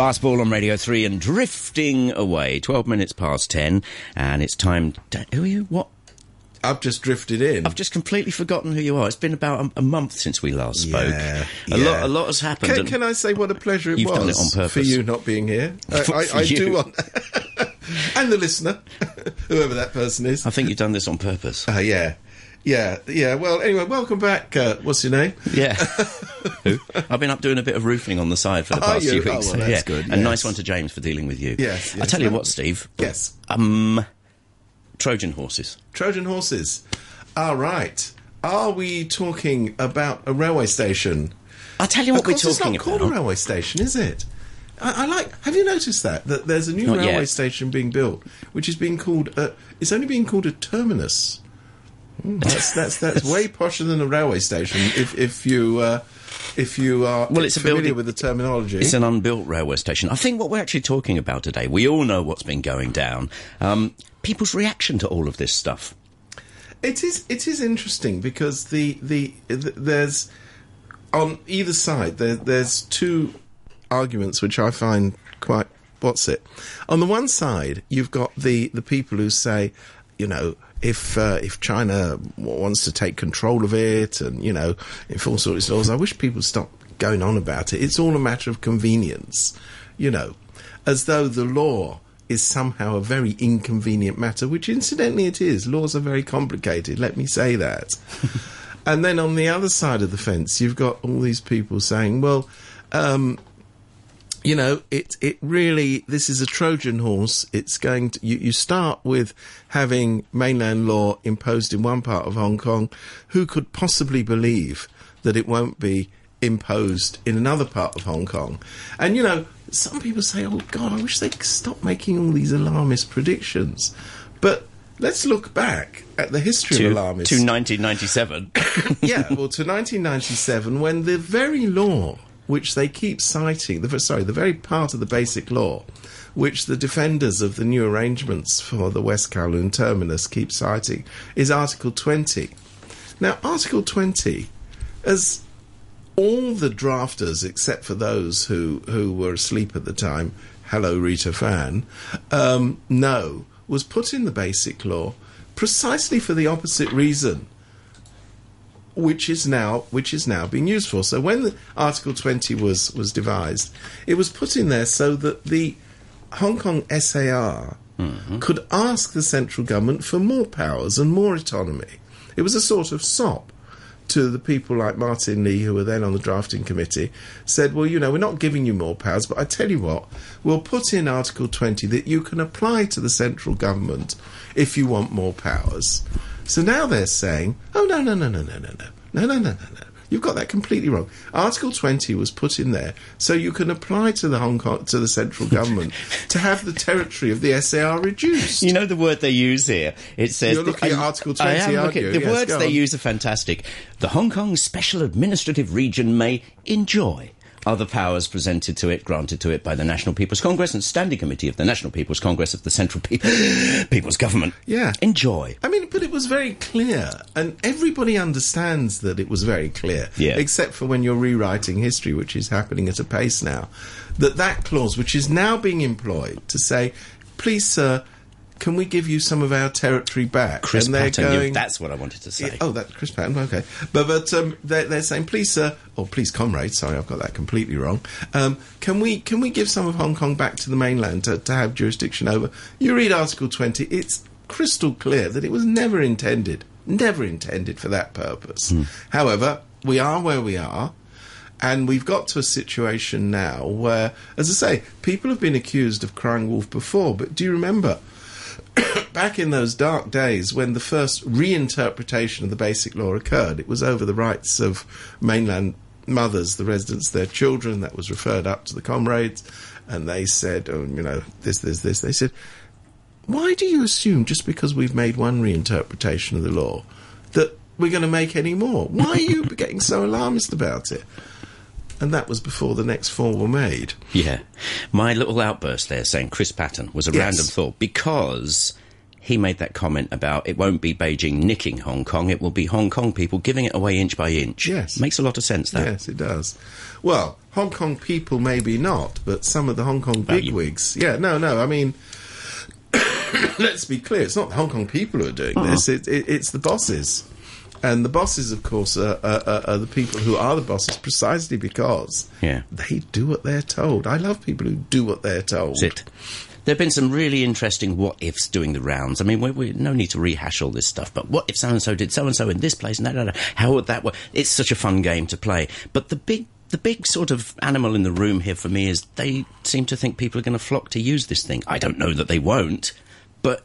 Fastball on Radio 3 and drifting away. 12 minutes past 10, and it's time. To, who are you? What? I've just drifted in. I've just completely forgotten who you are. It's been about a, a month since we last spoke. Yeah, a yeah. lot, a lot has happened. Can, can I say what a pleasure it You've was done it on purpose. for you not being here? I, For- I, for I do want, and the listener, whoever that person is. I think you've done this on purpose. Uh, yeah, yeah, yeah. Well, anyway, welcome back. Uh, what's your name? Yeah. I've been up doing a bit of roofing on the side for the past few Oh, weeks. well, that's yeah. good, And yes. nice one to James for dealing with you. Yes, I yes. tell you what, Steve. Yes. Um, Trojan horses. Trojan horses. All right. Are we talking about a railway station? I'll tell you what we're course, it's talking not called about. a railway station, is it? I, I like. Have you noticed that that there's a new Not railway yet. station being built, which is being called? A, it's only being called a terminus. That's that's that's way posher than a railway station. If if you uh, if you are Well, it's a familiar building- with the terminology. It's an unbuilt railway station. I think what we're actually talking about today, we all know what's been going down. Um, people's reaction to all of this stuff. It is it is interesting because the the, th there's on either side there there's two arguments which I find quite what's it. On the one side, you've got the the people who say, you know, if uh, if China wants to take control of it and you know enforce all its laws, I wish people would stop going on about it. It's all a matter of convenience, you know, as though the law is somehow a very inconvenient matter, which incidentally it is. Laws are very complicated. Let me say that. and then on the other side of the fence, you've got all these people saying, well. Um, you know, it it really this is a Trojan horse. It's going to you, you start with having mainland law imposed in one part of Hong Kong. Who could possibly believe that it won't be imposed in another part of Hong Kong? And you know, some people say, "Oh God, I wish they could stop making all these alarmist predictions." But let's look back at the history To, of to 1997. yeah, well, to 1997, when the very law which they keep citing, the sorry, the very part of the basic law which the defenders of the new arrangements for the West Kowloon terminus keep citing is Article 20. Now, Article 20, as all the drafters, except for those who, who were asleep at the time, hello Rita Fan, um, know, was put in the basic law precisely for the opposite reason which is now which is now being used for. So when the Article 20 was was devised, it was put in there so that the Hong Kong SAR mm-hmm. could ask the central government for more powers and more autonomy. It was a sort of sop to the people like Martin Lee, who were then on the drafting committee, said, Well, you know, we're not giving you more powers, but I tell you what, we'll put in Article 20 that you can apply to the central government if you want more powers. So now they're saying, Oh, no, no, no, no, no, no, no. No, no, no, no, no. You've got that completely wrong. Article 20 was put in there so you can apply to the Hong Kong, to the central government to have the territory of the SAR reduced. You know the word they use here. It says You're looking at I- Article I am aren't looking- you? The Yes, words they on. use are fantastic. The Hong Kong Special Administrative Region may enjoy other powers presented to it, granted to it by the National People's Congress and Standing Committee of the National People's Congress of the Central Pe- People's Government. Yeah. Enjoy. I mean, but it was very clear, and everybody understands that it was very clear, Yeah. except for when you're rewriting history, which is happening at a pace now. That that clause, which is now being employed to say, "Please, sir, can we give you some of our territory back?" Chris and they're Patten, going, that's what I wanted to say. Oh, that's Chris Patten. Okay, but but um, they're, they're saying, please, sir, or please, comrade. Sorry, I've got that completely wrong. Um, can we can we give some of Hong Kong back to the mainland to, to have jurisdiction over? You read Article twenty; it's crystal clear that it was never intended, never intended for that purpose. However, we are where we are. And we've got to a situation now where, as I say, people have been accused of crying wolf before. But do you remember back in those dark days when the first reinterpretation of the basic law occurred, it was over the rights of mainland mothers, the residents, their children, that was referred up to the comrades, and they said, oh, you know, this, this, this. They said, why do you assume just because we've made one reinterpretation of the law that we're going to make any more? Why are you getting so alarmist about it? And that was before the next four were made. Yeah. My little outburst there saying Chris Patten was a Yes. random thought because he made that comment about it won't be Beijing nicking Hong Kong, it will be Hong Kong people giving it away inch by inch. Yes. Makes a lot of sense, that. Yes, it does. Well, Hong Kong people maybe not, but some of the Hong Kong bigwigs. Yeah, no, no. I mean, let's be clear. It's not the Hong Kong people who are doing Uh-huh. this. It, it, it's the bosses, and the bosses, of course, are, are, are, the people who are the bosses precisely because Yeah. they do what they're told. I love people who do what they're told. That's it. There have been some really interesting what ifs doing the rounds. I mean, we, we no need to rehash all this stuff, but what if so and so did so and so in this place? No, no, no. How would that work? It's such a fun game to play. But the big, the big sort of animal in the room here for me is they seem to think people are going to flock to use this thing. I don't know that they won't, but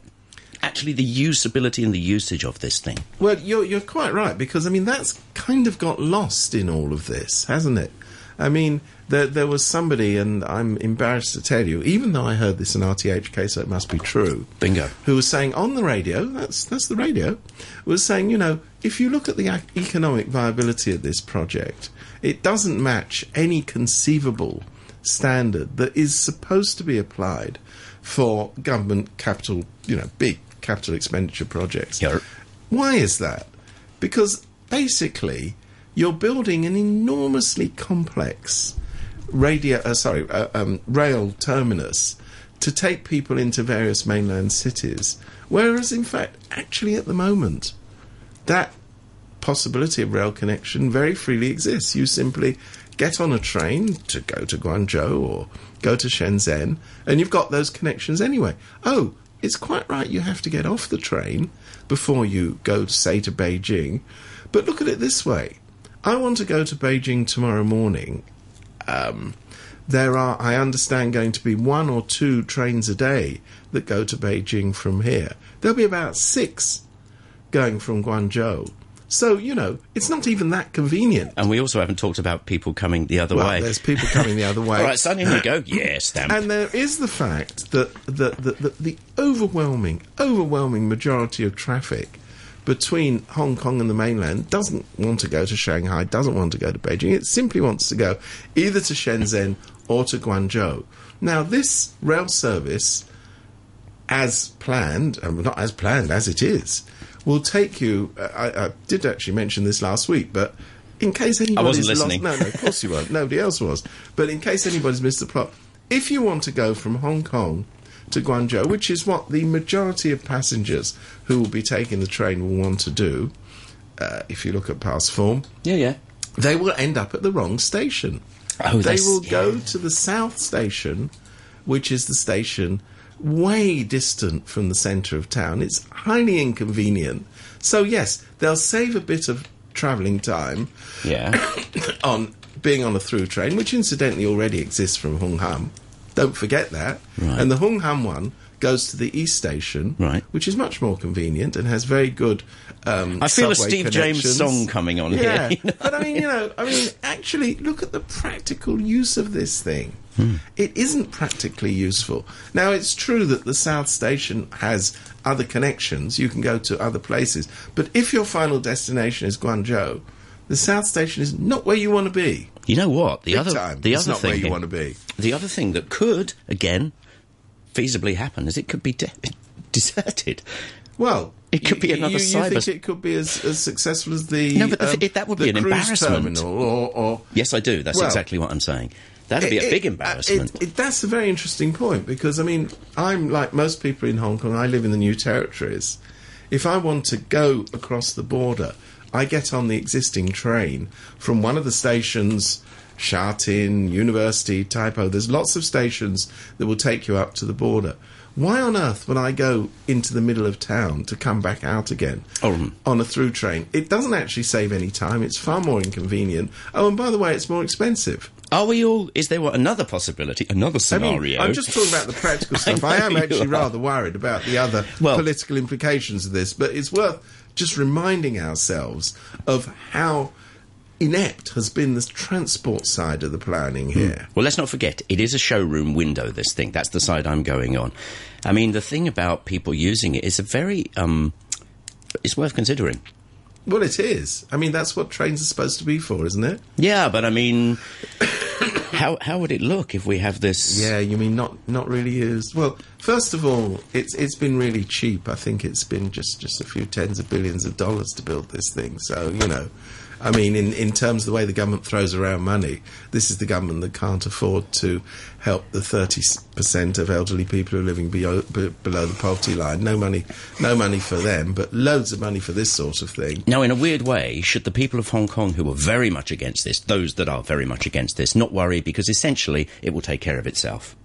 actually the usability and the usage of this thing. Well, you're you're quite right because I mean that's kind of got lost in all of this, hasn't it? I mean, there there was somebody, and I'm embarrassed to tell you, even though I heard this in RTHK, so it must be true. Bingo. Who was saying on the radio? That's that's the radio. Was saying, you know, if you look at the economic viability of this project, it doesn't match any conceivable standard that is supposed to be applied for government capital, you know, big capital expenditure projects. Yeah. Why is that? Because basically, you're building an enormously complex radio, uh, sorry, uh, um, rail terminus to take people into various mainland cities. Whereas, in fact, actually at the moment, that possibility of rail connection very freely exists. You simply get on a train to go to Guangzhou or go to Shenzhen, and you've got those connections anyway. Oh, it's quite right, you have to get off the train before you go, say, to Beijing. But look at it this way I want to go to Beijing tomorrow morning. Um, there are, I understand, going to be one or two trains a day that go to Beijing from here. There'll be about six going from Guangzhou. So, you know, it's not even that convenient. And we also haven't talked about people coming the other Well, way. there's people coming the other way. All right, son, in you go. Yes, stamp. And there is the fact that the, the, the, the overwhelming, overwhelming majority of traffic between Hong Kong and the mainland doesn't want to go to Shanghai, doesn't want to go to Beijing. It simply wants to go either to Shenzhen or to Guangzhou. Now, this rail service, as planned, um, not as planned as it is, will take you. Uh, I, I did actually mention this last week, but in case anybody's listening. lost, no, no, of course you weren't. Nobody else was. But in case anybody's missed the plot, if you want to go from Hong Kong to Guangzhou, which is what the majority of passengers who will be taking the train will want to do, uh, if you look at past form, yeah, yeah. they will end up at the wrong station. Oh, they will go to the south station, which is the station way distant from the centre of town. It's highly inconvenient. So, yes, they'll save a bit of travelling time Yeah. on being on a through train, which incidentally already exists from Hung Ham. Don't forget that. Right. And the Hung Ham one goes to the east station, Right. which is much more convenient and has very good. Um, I feel a Steve James song coming on yeah. here. you know? but I mean, you know, I mean, actually, look at the practical use of this thing. Hmm. It isn't practically useful. Now, it's true that the South Station has other connections. You can go to other places. But if your final destination is Guangzhou, the South Station is not where you want to be. You know what? The Big other, time. the other not thing, where you want to be. the other thing that could again feasibly happen is it could be de- deserted. Well, It could be another you, you cyber- think it could be as, as successful as the um, No, but the th- it- that would be an embarrassment. or, or Yes, I do. That's Well, exactly what I'm saying. That'd be a It- big embarrassment. it- it- that's a very interesting point because I mean, I'm like most people in Hong Kong. I live in the New Territories. If I want to go across the border, I get on the existing train from one of the stations, Sha Tin, University, Tai Po. There's lots of stations that will take you up to the border. Why on earth would I go into the middle of town to come back out again Oh, on a through train? It doesn't actually save any time. It's far more inconvenient. Oh, and by the way, it's more expensive. Are we all? Is there what, another possibility? Another I mean, scenario? I'm just talking about the practical stuff. I, know am actually are. rather worried about the other Well- political implications of this, but it's worth just reminding ourselves of how inept has been the transport side of the planning here. Well, let's not forget, it is a showroom window, this thing. That's the side I'm going on. I mean, the thing about people using it is a very, um, it's worth considering. Well, it is. I mean, that's what trains are supposed to be for, isn't it? Yeah, but I mean, how how would it look if we have this? Yeah, you mean not not really used? Well, first of all, it's it's been really cheap. I think it's been just just a few tens of billions of dollars to build this thing. So you know, I mean, in in terms of the way the government throws around money, this is the government that can't afford to help the thirty percent of elderly people who are living below, be, below the poverty line. No money, no money for them, but loads of money for this sort of thing. Now, in a weird way, should the people of Hong Kong who are very much against this, those that are very much against this, not worry because essentially it will take care of itself,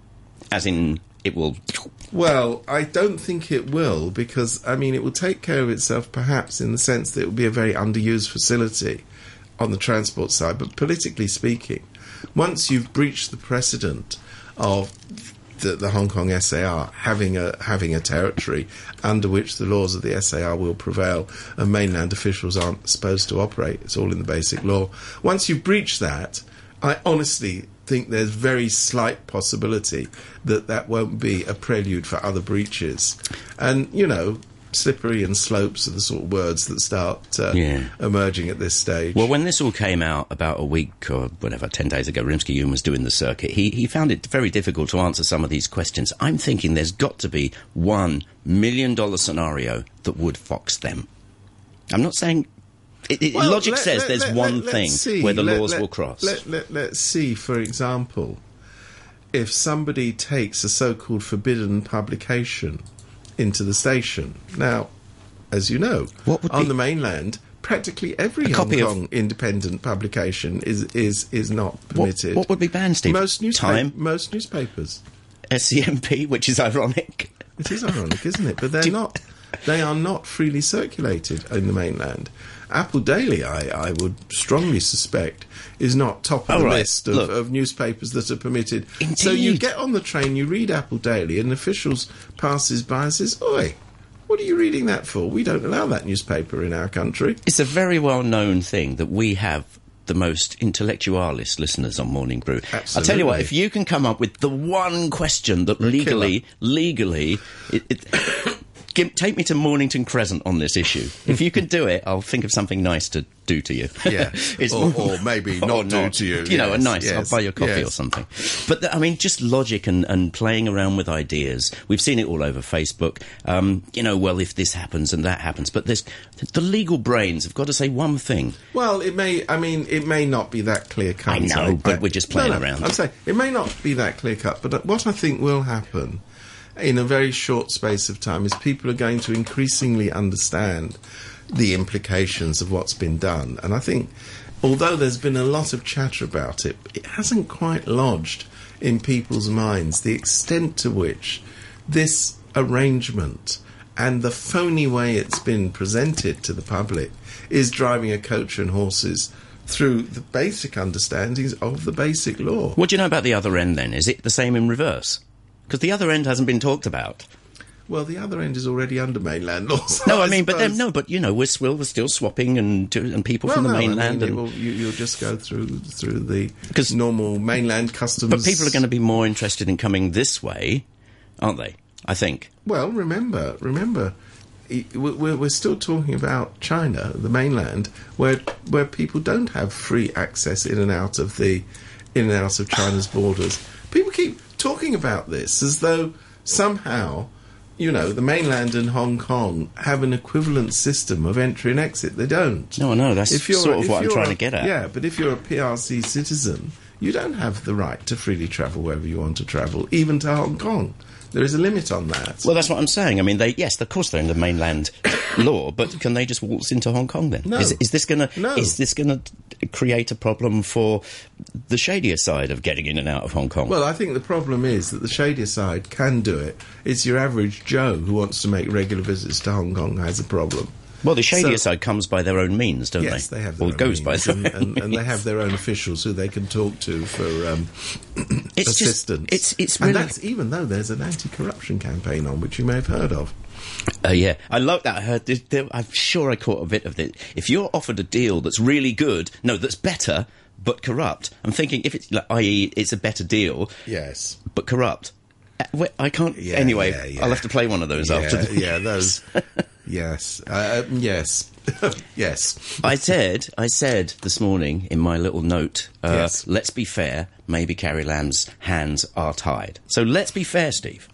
as in it will. Well, I don't think it will because I mean it will take care of itself perhaps in the sense that it will be a very underused facility on the transport side, but politically speaking, once you've breached the precedent of the, the, Hong Kong SAR having a having a territory under which the laws of the SAR will prevail and mainland officials aren't supposed to operate. It's all in the basic law. Once you've breached that, I honestly think there's very slight possibility that that won't be a prelude for other breaches. And you know, slippery and slopes are the sort of words that start uh, Yeah. emerging at this stage. Well, when this all came out about a week or whatever, 10 days ago, Rimsky Yuen was doing the circuit. He, he found it very difficult to answer some of these questions. I'm thinking there's got to be one million dollar scenario that would fox them. I'm not saying. It, it, Well, logic let- says let- there's let- one thing see. where the laws will cross. Let, let's see, for example, if somebody takes a so called forbidden publication into the station. Now, as you know, What on be- the mainland, practically every Hong copy of- Kong independent publication is, is, is not permitted. what would be banned, Steve? Most, newspa- Time? most newspapers. SCMP, which is ironic. It is ironic, isn't it? But they're not. They are not freely circulated in the mainland. Apple Daily, I, I would strongly suspect, is not top of the right, list of, of newspapers that are permitted. So you get on the train, you read Apple Daily, and officials passes by and says, "Oi, what are you reading that for? We don't allow that newspaper in our country." It's a very well known thing that we have the most intellectualist listeners on Morning Brew. I'll tell you what, if you can come up with the one question that legally, legally, it, it, give, take me to Mornington Crescent on this issue. If you can do it, I'll think of something nice to do to you. Yeah. Or- or maybe not do to you, You know, a nice, yes, I'll buy you a coffee yes. or something. But th- I mean, just logic and, and playing around with ideas. We've seen it all over Facebook. Um, you know, well, if this happens and that happens, but there's the legal brains have got to say one thing. Well, it may. I mean, it may not be that clear cut. I know, but we're just playing around. I'm saying it may not be that clear cut, but what I think will happen in a very short space of time is people are going to increasingly understand the implications of what's been done, and I think. Although there's been a lot of chatter about it, it hasn't quite lodged in people's minds the extent to which this arrangement and the phony way it's been presented to the public is driving a coach and horses through the basic understandings of the basic law. What do you know about the other end then? Is it the same in reverse? Because the other end hasn't been talked about. Well, the other end is already under mainland law. so No, I mean, but then, suppose- no, but you know, we're still, we're still swapping and and people Well, from the no, I mainland, mean, it and, will, you, you'll just go through through the cause, normal mainland customs. but people are going to be more interested in coming this way, aren't they? I think. Well, remember, remember, we're, we're still talking about China, the mainland, where where people don't have free access in and out of the in and out of China's borders. People keep talking about this as though somehow, you know, the mainland and Hong Kong have an equivalent system of entry and exit. They don't. No, I know, that's sort of if what I'm trying a- to get at. Yeah, but if you're a PRC citizen, you don't have the right to freely travel wherever you want to travel, even to Hong Kong. There is a limit on that. Well, that's what I'm saying. I mean, they yes, of course they're in the mainland law, but can they just waltz into Hong Kong then? No. Is, is this going to No. is this going to create a problem for the shadier side of getting in and out of Hong Kong? Well, I think the problem is that the shadier side can do it. It's your average Joe who wants to make regular visits to Hong Kong has a problem. Well, the shadier So- side comes by their own means, don't Yes, they? they have their Or goes by their and, and, and they have their own officials who they can talk to for um, It's just- assistance. it's it's and that's even though there's an anti-corruption campaign on, which you may have heard of. Uh, yeah, I love that. I heard. This, there, I'm sure I caught a bit of it. If you're offered a deal that's really good, no, that's better but corrupt. I'm thinking if it's, like, i.e., it's a better deal Yes. but corrupt. Uh, I can't. Yeah, anyway, yeah, yeah. I'll have to play one of those yeah, after. Yeah, those. yes, uh, yes. yes. I said, I said this morning in my little note, uh, Yes. let's be fair, maybe Carrie Lam's hands are tied. So let's be fair, Steve.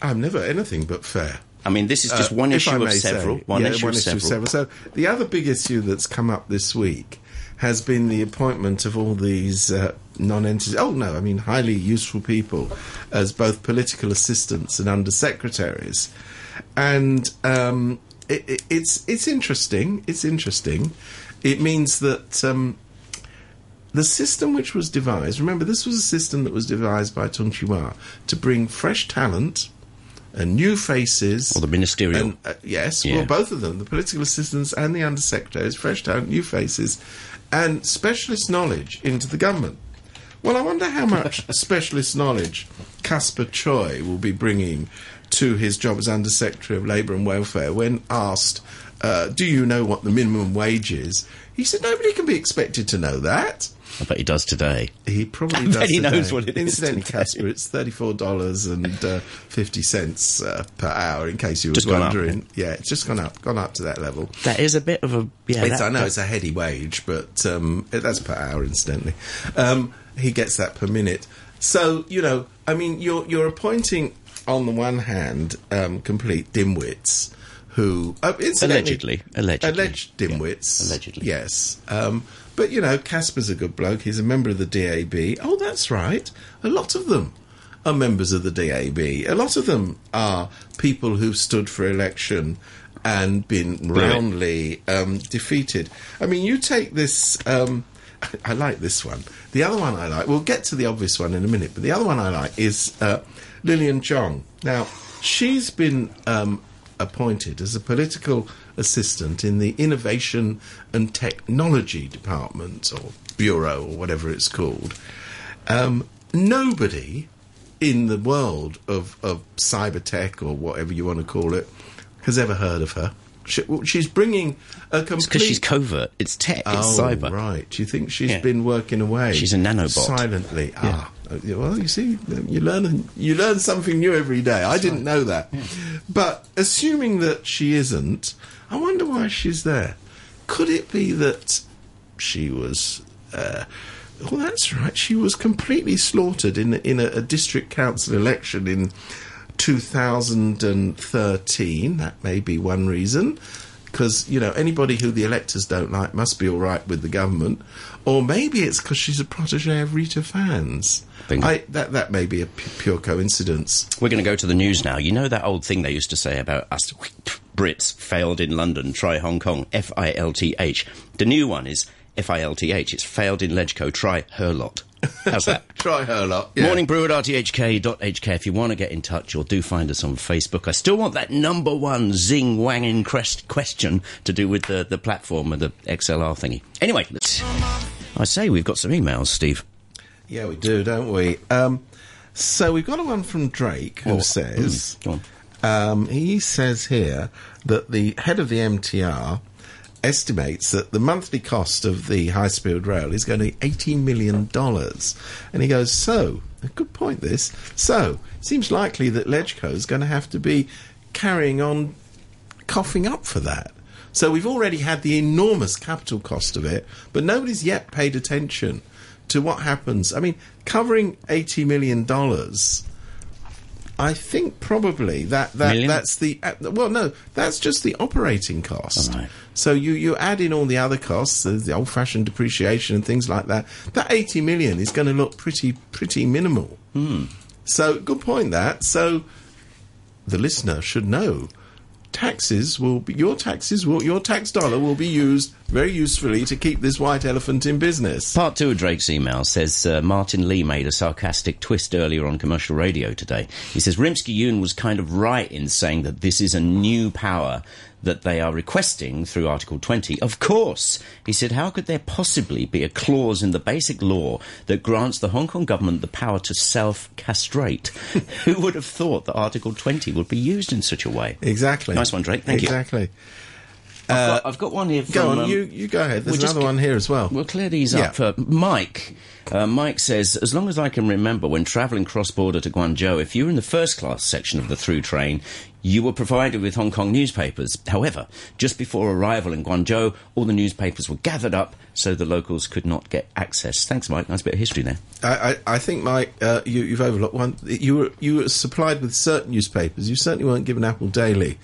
I'm never anything but fair. I mean, this is just Uh, one issue of several. say. One, Yeah, issue, of several. So the other big issue that's come up this week has been the appointment of all these uh, non-entities. Oh no, I mean highly useful people as both political assistants and undersecretaries, and um, it, it, it's it's interesting. It's interesting. It means that. Um, the system which was devised, remember, this was a system that was devised by Tung Chee-hwa to bring fresh talent and new faces. Or the ministerial. And, uh, yes, Yeah. well, both of them, the political assistants and the undersecretaries, fresh talent, new faces, and specialist knowledge into the government. Well, I wonder how much specialist knowledge Caspar Tsui will be bringing to his job as Under Secretary of Labour and Welfare when asked, uh, Do you know what the minimum wage is? He said, Nobody can be expected to know that. I bet he does today. He probably does. he today. knows what it is Incidentally. Caspar, it's thirty-four dollars and uh, fifty cents uh, per hour. In case you were gone up, wondering, yeah, it's just gone up, gone up to that level. That is a bit of a yeah. It's, that- I know it's a heady wage, but um, that's per hour, incidentally. Um, he gets that per minute. So you know, I mean, you're you're appointing on the one hand um, complete dimwits who uh, Allegedly. Allegedly. alleged dimwits, Yeah. Allegedly. yes. Um, but you know, Caspar's a good bloke. He's a member of the DAB. Oh, that's right. A lot of them are members of the DAB. A lot of them are people who've stood for election and been roundly um, defeated. I mean, you take this. Um, I like this one. The other one I like. We'll get to the obvious one in a minute, but the other one I like is uh, Lillian Chong. Now, she's been um, appointed as a political assistant in the Innovation and Technology Department or Bureau or whatever it's called. Um, nobody in the world of, of cyber tech or whatever you want to call it has ever heard of her. She, she's bringing a complete. because she's covert. It's tech. It's Oh, cyber. right. Do you think she's Yeah. been working away? She's a nanobot. silently. Ah, yeah, well, you see, you learn you learn something new every day. I didn't know that. But assuming that she isn't, I wonder why she's there. Could it be that she was? Uh, well, that's right. She was completely slaughtered in in a, a district council election in 2013. That may be one reason. Because, you know, anybody who the electors don't like must be all right with the government. Or maybe it's because she's a protege of Rita Fans. I, that, that may be a pure coincidence. We're going to go to the news now. You know that old thing they used to say about us Brits failed in London, try Hong Kong, F I L T H. The new one is F I L T H. It's failed in Legco, try her lot. How's that? Try her lot. yeah. Morning brew at rthk.hk if you want to get in touch or do find us on Facebook. I still want that number one zing wanging crest question to do with the, the platform of the XLR thingy. Anyway, let's, I say we've got some emails, Steve. Yeah, we do, don't we? Um, so we've got a one from Drake who Oh, says, mm, go on. um, he says here that the head of the MTR estimates that the monthly cost of the high speed rail is going to be $80 million. And he goes, so, a good point this. So, it seems likely that Legco is going to have to be carrying on coughing up for that. So we've already had the enormous capital cost of it, but nobody's yet paid attention to what happens. I mean, covering eighty million dollars. I think probably that, that Million? that's the uh, well no that's just the operating cost. Right. So you you add in all the other costs, the old fashioned depreciation and things like that. That eighty million is going to look pretty pretty minimal. So good point that. So the listener should know taxes will be your taxes will your tax dollar will be used very usefully to keep this white elephant in business. Part two of Drake's email says uh, Martin Lee made a sarcastic twist earlier on commercial radio today. He says Rimsky Yuen was kind of right in saying that this is a new power that they are requesting through Article 20. Of course, he said, how could there possibly be a clause in the basic law that grants the Hong Kong government the power to self castrate? Who would have thought that Article 20 would be used in such a way? Exactly. Nice one, Drake. Thank you. exactly. I've, got, I've got one here. From, Go on, um, you, you go ahead. There's we'll another one here as well. We'll clear these Yeah. up. Uh, Mike. Uh, Mike says, as long as I can remember, when travelling cross border to Guangzhou, if you were in the first class section of the through train, you were provided with Hong Kong newspapers. However, just before arrival in Guangzhou, all the newspapers were gathered up so the locals could not get access. Thanks, Mike. Nice bit of history there. I, I, I think, Mike, uh, you, you've overlooked one. You were you were supplied with certain newspapers. You certainly weren't given Apple Daily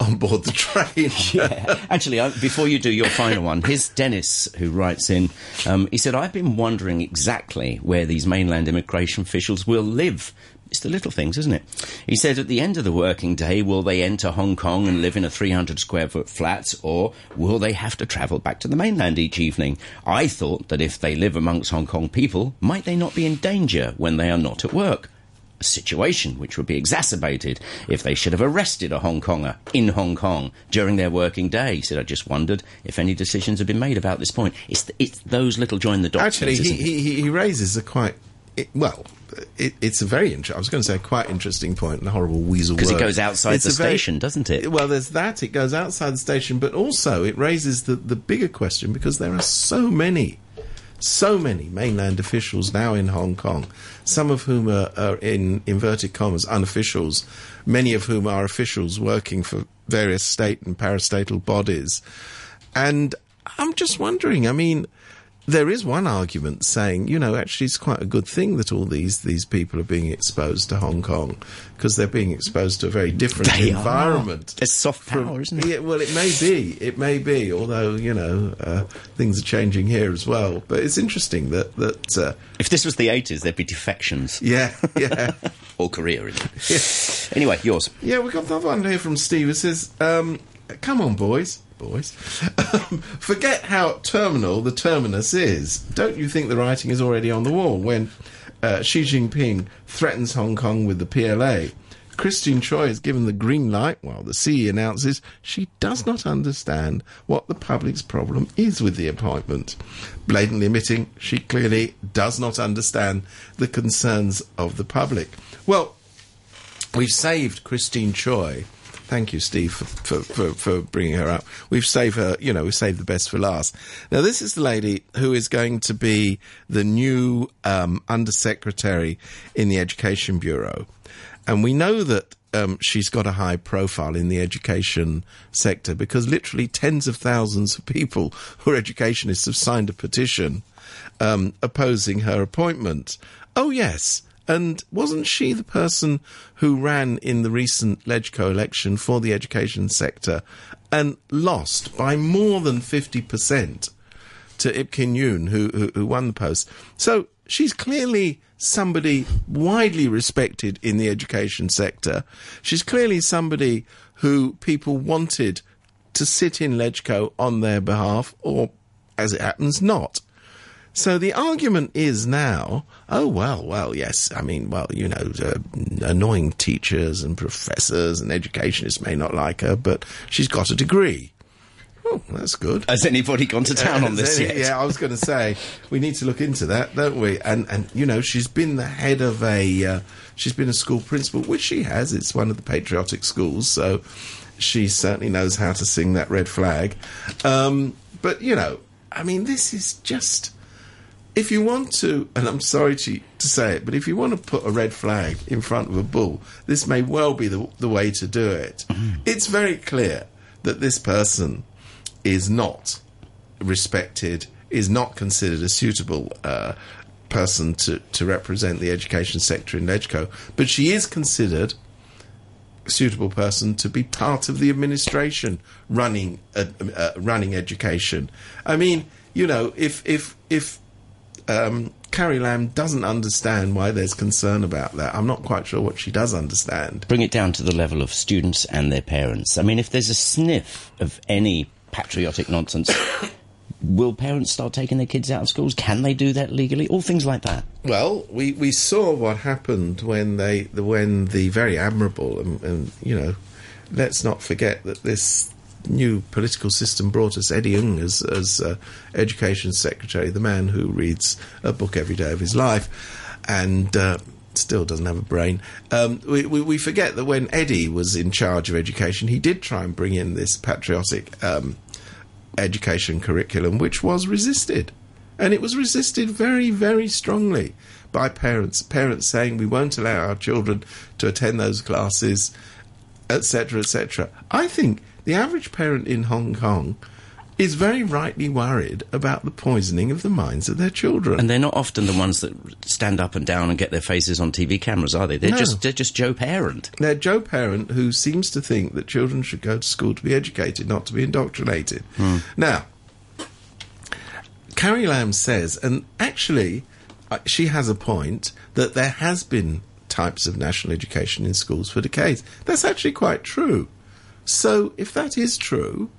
on board the train. Yeah. Actually, I, before you do your final one, here's Dennis who writes in. Um, he said, I've been wondering exactly where these mainland immigration officials will live. It's the little things, isn't it? He said, at the end of the working day, will they enter Hong Kong and live in a 300 square foot flat, or will they have to travel back to the mainland each evening? I thought that if they live amongst Hong Kong people, might they not be in danger when they are not at work? A situation which would be exacerbated if they should have arrested a Hong Konger in Hong Kong during their working day. He said, I just wondered if any decisions have been made about this point. It's, th- it's those little join the dots. Actually, he, he, he raises a quite it, well. It, it's a very interesting. I was going to say quite interesting point, and a horrible weasel. 'Cause it goes outside It's the a very- station, doesn't it? Well, there's that. It goes outside the station, but also it raises the the bigger question because there are so many, so many mainland officials now in Hong Kong, some of whom are, are in inverted commas unofficials, many of whom are officials working for various state and parastatal bodies, and I'm just wondering. I mean there is one argument saying, you know, actually it's quite a good thing that all these these people are being exposed to Hong Kong because they're being exposed to a very different They are. environment. It's soft from- power, isn't it? Yeah, well, it may be, it may be. Although you know, uh, things are changing here as well. But it's interesting that that uh, If this was the 80s, there'd be defections. yeah, yeah. Or Korea, isn't it? Anyway, yours. Yeah, we've got another one here from Steve. It says, um, "Come on, boys, boys, um, forget how terminal the terminus is. Don't you think the writing is already on the wall when uh, Xi Jinping threatens Hong Kong with the PLA?" Christine Choi is given the green light while the CE announces she does not understand what the public's problem is with the appointment, blatantly admitting she clearly does not understand the concerns of the public. Well, We've saved Christine Choi. Thank you, Steve, for, for, for, bringing her up. We've saved her, you know, we've saved the best for last. Now, this is the lady who is going to be the new um, Undersecretary in the Education Bureau. And we know that um, she's got a high profile in the education sector because literally tens of thousands of people who are educationists have signed a petition um, opposing her appointment. Oh, yes. And wasn't she the person who ran in the recent LegCo election for the education sector and lost by more than 50% to Ip Kin Yuen, who, who, who won the post? So she's clearly somebody widely respected in the education sector. She's clearly somebody who people wanted to sit in LegCo on their behalf, or as it happens, not. So the argument is now, oh well, well, yes. I mean, well, you know, uh, annoying teachers and professors and educationists may not like her, but she's got a degree. Oh, that's good. Has anybody gone to town on this Uh, yet? Yeah, I was going to say we need to look into that, don't we? And and you know, she's been the head of a, uh, she's been a school principal, which she has. It's one of the patriotic schools, so she certainly knows how to sing that red flag. Um, but you know, I mean, this is just. If you want to, and I'm sorry to, to say it, but if you want to put a red flag in front of a bull, this may well be the, the way to do it. It's very clear that this person is not respected, is not considered a suitable uh, person to, to represent the education sector in LegCo, but she is considered a suitable person to be part of the administration running uh, uh, running education. I mean, you know, if if if um, Carrie Lam doesn't understand why there's concern about that, I'm not quite sure what she does understand. Bring it down to the level of students and their parents. I mean, if there's a sniff of any patriotic nonsense, will parents start taking their kids out of schools? Can they do that legally? All things like that. Well, we, we saw what happened when they the, when the very admirable and, and you know, let's not forget that this new political system brought us Eddie Ng as as uh, education secretary, the man who reads a book every day of his life, and uh, still doesn't have a brain. Um, we, we, we forget that when Eddie was in charge of education, he did try and bring in this patriotic um, education curriculum, which was resisted. And it was resisted very, very strongly by parents. Parents saying we won't allow our children to attend those classes, etc., etc. I think the average parent in Hong Kong is very rightly worried about the poisoning of the minds of their children. And they're not often the ones that stand up and down and get their faces on TV cameras, are they? They're No. just they're just Joe Parent. They're Joe Parent, who seems to think that children should go to school to be educated, not to be indoctrinated. Now, Carrie Lam says, and actually, uh, she has a point, that there has been types of national education in schools for decades. That's actually quite true. So, if that is true,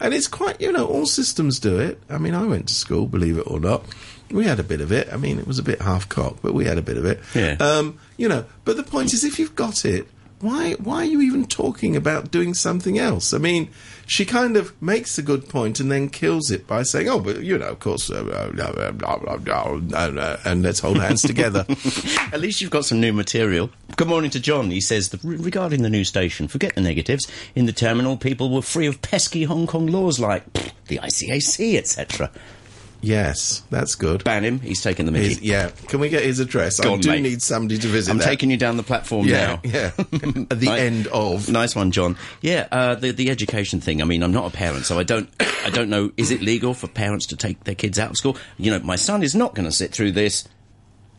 and it's quite, you know, all systems do it. I mean, I went to school, believe it or not. We had a bit of it. I mean, it was a bit half cocked, but we had a bit of it. Yeah. Um, you know, but the point is, if you've got it, why why are you even talking about doing something else? I mean, she kind of makes a good point and then kills it by saying, "Oh, but you know, of course, uh, uh, and, uh, let's hold hands together." At least you've got some new material. Good morning to John. He says regarding the new station, forget the negatives. In the terminal, people were free of pesky Hong Kong laws like pfft, the ICAC, etc. yes, that's good. Ban him. He's taken the His- mickey. yeah, can we get his address? Go I on, do mate. need somebody to visit. I'm that. taking you down the platform Yeah, now. yeah. At the Right. end of. Nice one, John. Yeah, uh, the the education thing. I mean, I'm not a parent, so I don't I don't know. Is it legal for parents to take their kids out of school? You know, my son is not going to sit through this.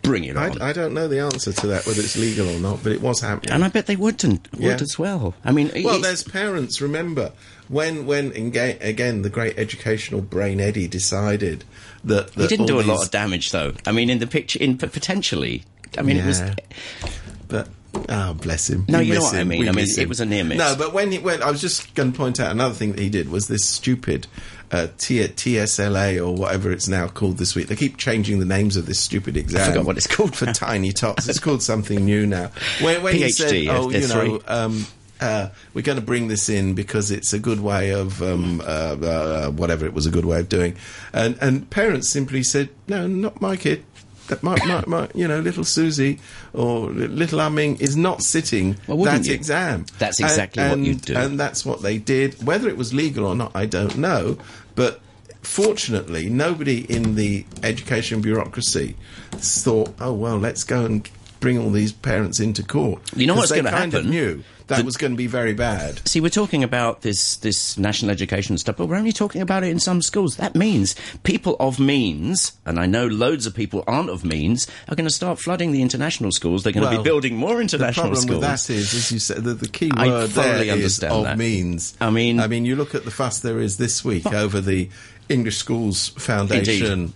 Bring it on. I, I don't know the answer to that, whether it's legal or not, but it was happening. and I bet they wouldn't would Yeah. as well. I mean, Well, there's parents. Remember when when enga- again the great educational brain Eddie decided that, that he didn't do a lot of damage, though. I mean, in the picture, in potentially. I mean, it was. But oh, bless him. No, We you know what I mean. We I mean, miss it was a near miss. No, but when he went, I was just going to point out another thing that he did was this stupid uh, T- TSLA or whatever it's now called this week. They keep changing the names of this stupid exam. I forgot what it's called for tiny tots. It's called something new now. When, when he said, PhD, "Oh, you know." Um, uh, we're going to bring this in because it's a good way of um, uh, uh, whatever it was a good way of doing, and and parents simply said, "No, not my kid. That my, my, my you know little Susie or little Umming is not sitting Well, that you? exam." That's And- exactly what you'd do. and that's what they did. Whether it was legal or not, I don't know, but. Fortunately, nobody in the education bureaucracy thought, "Oh well, let's go and bring all these parents into court." You know what's gonna happen? Knew that The- was going to be very bad. See, we're talking about this this national education stuff, but we're only talking about it in some schools. That means people of means, and I know loads of people aren't of means, are going to start flooding the international schools. They're going to be building more international The problem schools. with that is, as you said, the, the key I word there is of that. means. I mean- I mean, you look at the fuss there is this week over the English Schools Foundation Indeed.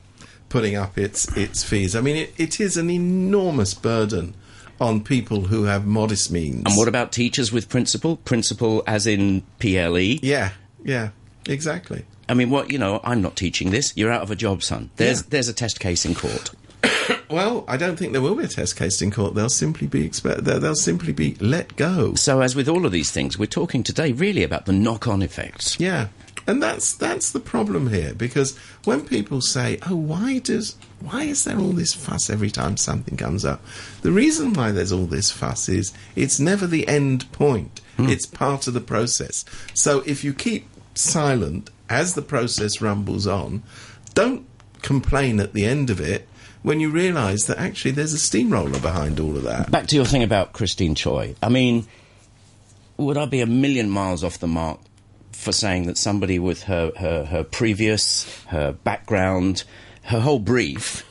putting up its its fees. I mean, it, it is an enormous burden on people who have modest means. and what about teachers with principal? Principal as in PLE? Yeah, yeah, exactly. I mean, what you know? I'm not teaching this. You're out of a job, son. There's Yeah. there's a test case in court. Well, I don't think there will be a test case in court. They'll simply be expe- they'll they'll simply be let go. So, as with all of these things, we're talking today really about the knock-on effects. Yeah, and that's that's the problem here because when people say, "Oh, why does why is there all this fuss every time something comes up?" The reason why there's all this fuss is it's never the end point. Hmm. It's part of the process. So if you keep silent as the process rumbles on, don't complain at the end of it when you realise that actually there's a steamroller behind all of that. Back to your thing about Christine Choi. I mean, would I be a million miles off the mark for saying that somebody with her, her, her previous, her background, her whole brief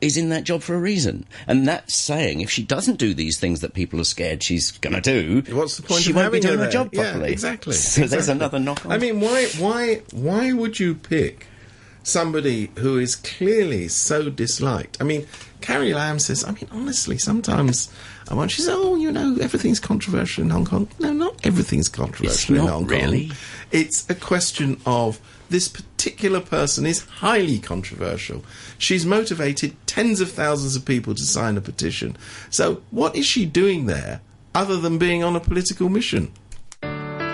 is in that job for a reason? And that's saying if she doesn't do these things that people are scared she's going to do, What's the point she of won't be doing her her job Yeah, properly. exactly. So there's another knock on. I mean, why, why, why would you pick somebody who is clearly so disliked? I mean, Carrie Lam says. I mean, honestly, sometimes I want. She says, "Oh, you know, everything's controversial in Hong Kong." No, not everything's controversial in not Hong really. Kong. It's a question of this particular person is highly controversial. She's motivated tens of thousands of people to sign a petition. So, what is she doing there other than being on a political mission?